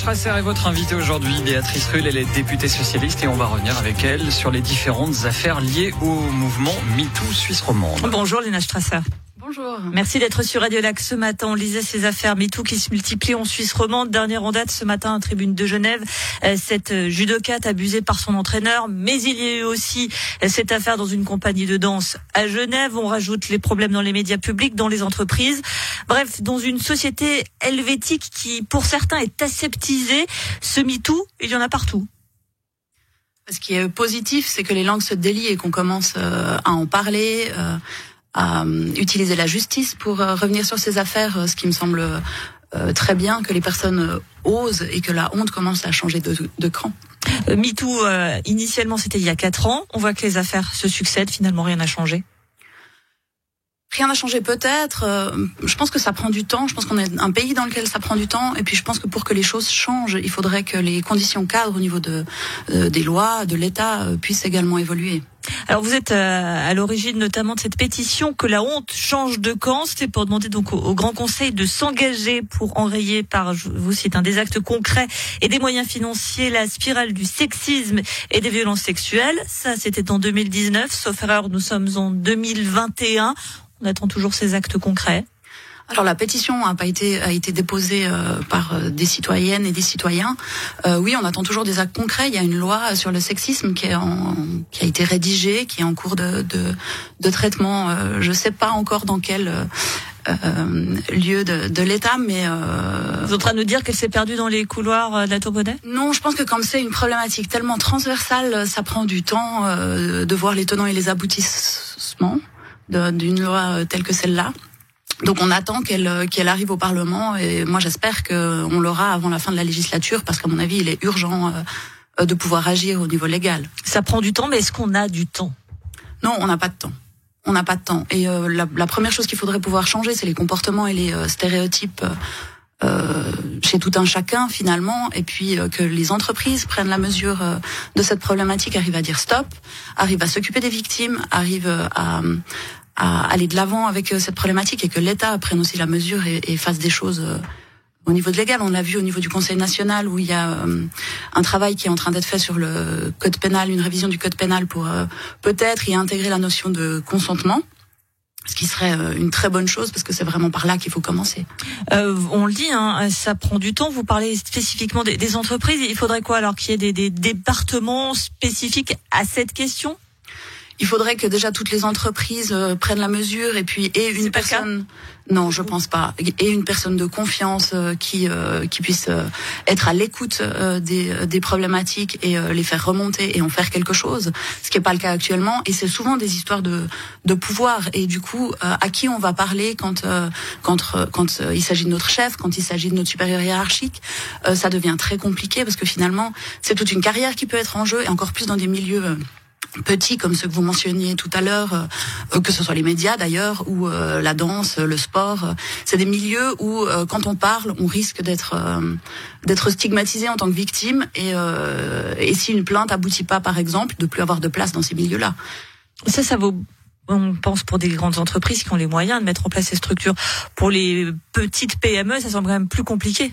Strasser est votre invitée aujourd'hui. Béatrice Rull, elle est députée socialiste et on va revenir avec elle sur les différentes affaires liées au mouvement MeToo Suisse romande. Bonjour Léna Strasser. Bonjour. Merci d'être sur Radio Lac ce matin. On lisait ces affaires MeToo qui se multiplient en Suisse romande. Dernière en date ce matin à Tribune de Genève. Euh, cette euh, judocate abusée par son entraîneur. Mais il y a eu aussi euh, cette affaire dans une compagnie de danse à Genève. On rajoute les problèmes dans les médias publics, dans les entreprises. Bref, dans une société helvétique qui, pour certains, est aseptisée. Ce MeToo, il y en a partout. Ce qui est positif, c'est que les langues se délient et qu'on commence à en parler à euh, utiliser la justice pour euh, revenir sur ces affaires, euh, ce qui me semble très bien que les personnes osent et que la honte commence à changer de, de cran. MeToo, initialement, c'était il y a quatre ans. On voit que les affaires se succèdent. Finalement, rien n'a changé. Rien n'a changé peut-être. Je pense que ça prend du temps. Je pense qu'on est un pays dans lequel ça prend du temps. Et puis je pense que pour que les choses changent, il faudrait que les conditions cadres au niveau de, des lois, de l'État puissent également évoluer. Alors vous êtes euh, à l'origine notamment de cette pétition que la honte change de camp. C'était pour demander donc au, Grand Conseil de s'engager pour enrayer par, vous c'est un des actes concrets et des moyens financiers la spirale du sexisme et des violences sexuelles. Ça c'était en 2019. Sauf erreur, nous sommes en 2021. On attend toujours ces actes concrets. Alors la pétition a pas été a été déposée euh, par euh, des citoyennes et des citoyens. Euh, oui, on attend toujours des actes concrets. Il y a une loi sur le sexisme qui est en, qui a été rédigée, qui est en cours de de, de traitement. je ne sais pas encore dans quel lieu de, de l'État, mais vous êtes en train de nous dire qu'elle s'est perdue dans les couloirs de la Tourbonnet Non, je pense que comme c'est une problématique tellement transversale, ça prend du temps de voir les tenants et les aboutissements d'une loi telle que celle-là. Donc on attend qu'elle euh, qu'elle arrive au Parlement et moi j'espère qu'on l'aura avant la fin de la législature parce qu'à mon avis il est urgent euh, de pouvoir agir au niveau légal. Ça prend du temps, mais est-ce qu'on a du temps? Non, on n'a pas de temps. On n'a pas de temps. Et euh, la, la, première chose qu'il faudrait pouvoir changer, c'est les comportements et les stéréotypes euh, chez tout un chacun finalement, et puis que les entreprises prennent la mesure de cette problématique, arrivent à dire stop, arrivent à s'occuper des victimes, arrivent à, à aller de l'avant avec euh, cette problématique et que l'État prenne aussi la mesure et, et fasse des choses euh, au niveau de légal. On l'a vu au niveau du Conseil national où il y a euh, un travail qui est en train d'être fait sur le code pénal, une révision du code pénal pour peut-être y intégrer la notion de consentement. Ce qui serait une très bonne chose parce que c'est vraiment par là qu'il faut commencer. On le dit, hein, ça prend du temps. Vous parlez spécifiquement des, des entreprises. Il faudrait quoi alors qu'il y ait des, des départements spécifiques à cette question? Il faudrait que déjà toutes les entreprises euh, prennent la mesure et puis et une personne. Non, je pense pas. Et une personne de confiance euh, qui euh, qui puisse être à l'écoute des, des problématiques et les faire remonter et en faire quelque chose. Ce qui n'est pas le cas actuellement. Et c'est souvent des histoires de de pouvoir. Et du coup, à qui on va parler quand quand quand il s'agit de notre chef, quand il s'agit de notre supérieur hiérarchique, ça devient très compliqué parce que finalement, c'est toute une carrière qui peut être en jeu et encore plus dans des milieux petits comme ceux que vous mentionniez tout à l'heure, euh, que ce soit les médias d'ailleurs ou euh, la danse, le sport, c'est des milieux où euh, quand on parle, on risque d'être d'être stigmatisé en tant que victime et, et si une plainte aboutit pas par exemple, de plus avoir de place dans ces milieux-là. Ça, ça vaut on pense pour des grandes entreprises qui ont les moyens de mettre en place ces structures. Pour les petites PME, ça semble quand même plus compliqué.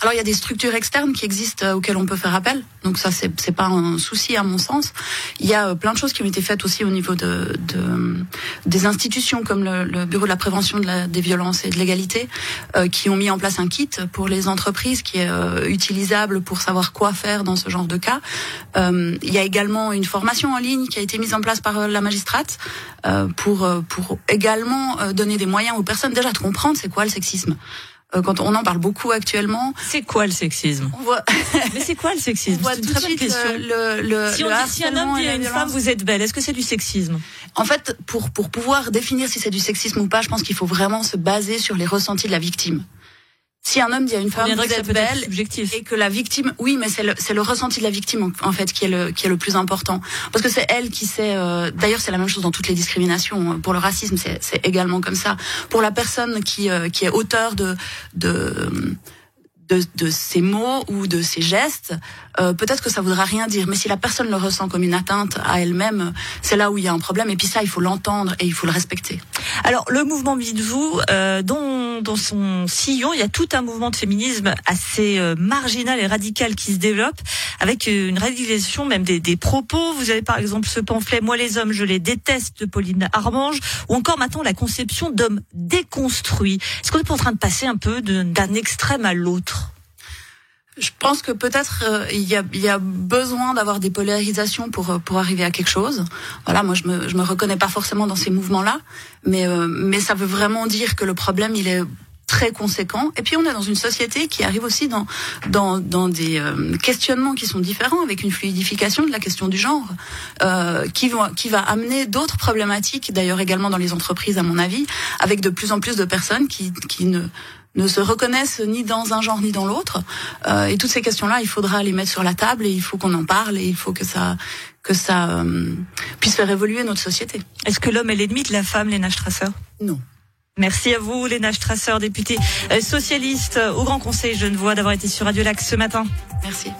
Alors il y a des structures externes qui existent euh, auxquelles on peut faire appel, donc ça c'est c'est pas un souci à mon sens. Il y a euh, plein de choses qui ont été faites aussi au niveau de, de des institutions comme le, le, bureau de la prévention de la, des violences et de l'égalité, euh, qui ont mis en place un kit pour les entreprises qui est utilisable pour savoir quoi faire dans ce genre de cas. il y a également une formation en ligne qui a été mise en place par la magistrate pour pour également donner des moyens aux personnes déjà de comprendre c'est quoi le sexisme. Euh, quand on en parle beaucoup actuellement. C'est quoi le sexisme on voit... Mais c'est quoi le sexisme C'est une très bonne question. Le, le, si on dit si un homme dit à une femme vous êtes belle, est-ce que c'est du sexisme En fait, pour pour pouvoir définir si c'est du sexisme ou pas, je pense qu'il faut vraiment se baser sur les ressentis de la victime. Si un homme dit à une femme vous êtes belle et que la victime, oui, mais c'est le, c'est le ressenti de la victime en fait qui est le qui est le plus important parce que c'est elle qui sait. Euh, d'ailleurs, c'est la même chose dans toutes les discriminations. Pour le racisme, c'est, c'est également comme ça. Pour la personne qui euh, qui est auteur de de de, de ces mots ou de ces gestes, euh, peut-être que ça voudra rien dire. Mais si la personne le ressent comme une atteinte à elle-même, c'est là où il y a un problème. Et puis ça, il faut l'entendre et il faut le respecter. Alors le mouvement MeToo, euh, dans, dans son sillon, il y a tout un mouvement de féminisme assez euh, marginal et radical qui se développe, avec une radicalisation même des, des propos. Vous avez par exemple ce pamphlet Moi les hommes, je les déteste de Pauline Armange, ou encore maintenant la conception d'hommes déconstruits. Est-ce qu'on est en train de passer un peu d'un extrême à l'autre? Je pense que peut-être euh, il, y a, il y a besoin d'avoir des polarisations pour euh, pour arriver à quelque chose. Voilà, moi je me je me reconnais pas forcément dans ces mouvements-là, mais euh, mais ça veut vraiment dire que le problème il est très conséquent. Et puis on est dans une société qui arrive aussi dans dans, dans des questionnements qui sont différents, avec une fluidification de la question du genre, euh, qui va qui va amener d'autres problématiques, d'ailleurs également dans les entreprises à mon avis, avec de plus en plus de personnes qui qui ne ne se reconnaissent ni dans un genre ni dans l'autre. Euh, et toutes ces questions-là, il faudra les mettre sur la table et il faut qu'on en parle et il faut que ça que ça euh, puisse faire évoluer notre société. Est-ce que l'homme est l'ennemi de la femme, Léna Strasser? Non. Merci à vous, Léna Strasser, députée euh, socialiste au Grand Conseil Genevois, d'avoir été sur Radio Lac ce matin. Merci.